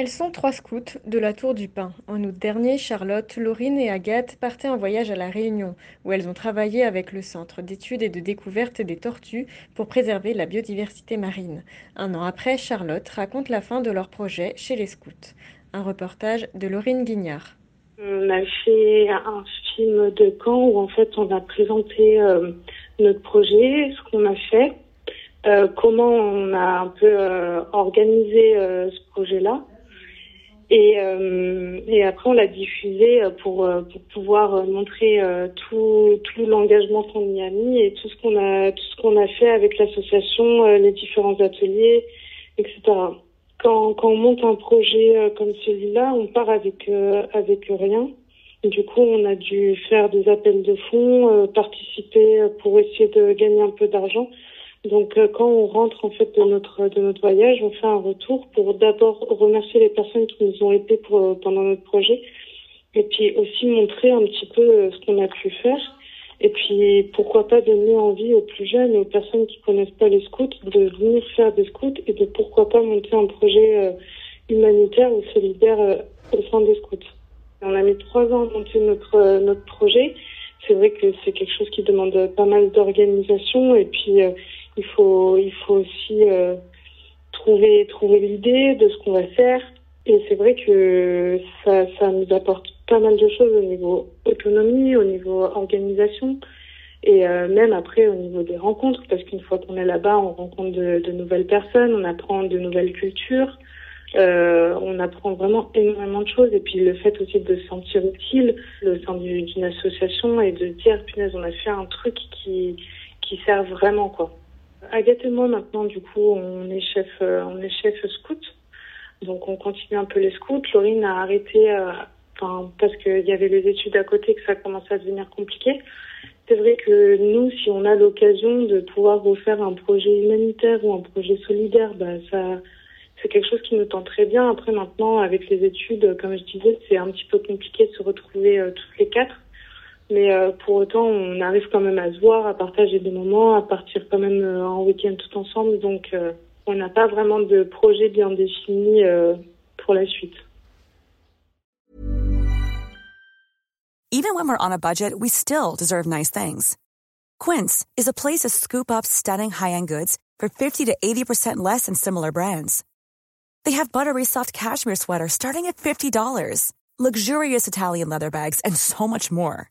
Elles sont trois scouts de la Tour du Pin. En août dernier, Charlotte, Laurine et Agathe partaient en voyage à La Réunion, où elles ont travaillé avec le Centre d'études et de découverte des tortues pour préserver la biodiversité marine. Un an après, Charlotte raconte la fin de leur projet chez les scouts. Un reportage de Laurine Guignard. On a fait un film de camp où en fait on a présenté euh, notre projet, ce qu'on a fait, euh, comment on a un peu euh, organisé ce projet-là. Et, euh, et après, on l'a diffusé pour, euh, pour pouvoir montrer euh, tout, tout l'engagement qu'on y a mis et tout ce qu'on a, tout ce qu'on a fait avec l'association, euh, les différents ateliers, etc. Quand, quand on monte un projet comme celui-là, on part avec, avec rien. Du coup, on a dû faire des appels de fonds, participer pour essayer de gagner un peu d'argent. Donc euh, quand on rentre en fait de notre de notre voyage, on fait un retour pour d'abord remercier les personnes qui nous ont aidés pour euh, pendant notre projet et puis aussi montrer un petit peu euh, ce qu'on a pu faire et puis pourquoi pas donner envie aux plus jeunes aux personnes qui connaissent pas les scouts de venir faire des scouts et de pourquoi pas monter un projet humanitaire ou solidaire au sein des scouts. On a mis trois ans à monter notre notre projet. C'est vrai que c'est quelque chose qui demande pas mal d'organisation et puis il faut, il faut aussi euh, trouver, trouver l'idée de ce qu'on va faire. Et c'est vrai que ça, ça nous apporte pas mal de choses au niveau autonomie, au niveau organisation et euh, même après au niveau des rencontres parce qu'une fois qu'on est là-bas on rencontre de, nouvelles personnes on apprend de nouvelles cultures euh, on apprend vraiment énormément de choses et puis le fait aussi de se sentir utile le sein d'une association et de dire punaise on a fait un truc qui qui sert vraiment quoi Agathe et moi maintenant du coup on est chef euh, on est chef scout. Donc on continue un peu les scouts. Laurine a arrêté euh, enfin parce qu'il y avait les études à côté que ça commençait à devenir compliqué. C'est vrai que nous si on a l'occasion de pouvoir refaire un projet humanitaire ou un projet solidaire bah ça c'est quelque chose qui nous tente très bien. Après maintenant avec les études comme je disais c'est un petit peu compliqué de se retrouver euh, toutes les quatre mais euh, pour autant, on arrive quand même à se voir, à partager des moments, à partir quand même euh, en week-end tout ensemble. Donc, euh, on n'a pas vraiment de projet bien défini pour la suite. Even when we're on a budget, we still deserve nice things. Quince is a place to scoop up stunning high-end goods for 50 to 80% less than similar brands. They have buttery soft cashmere sweaters starting at $50, luxurious Italian leather bags, and so much more.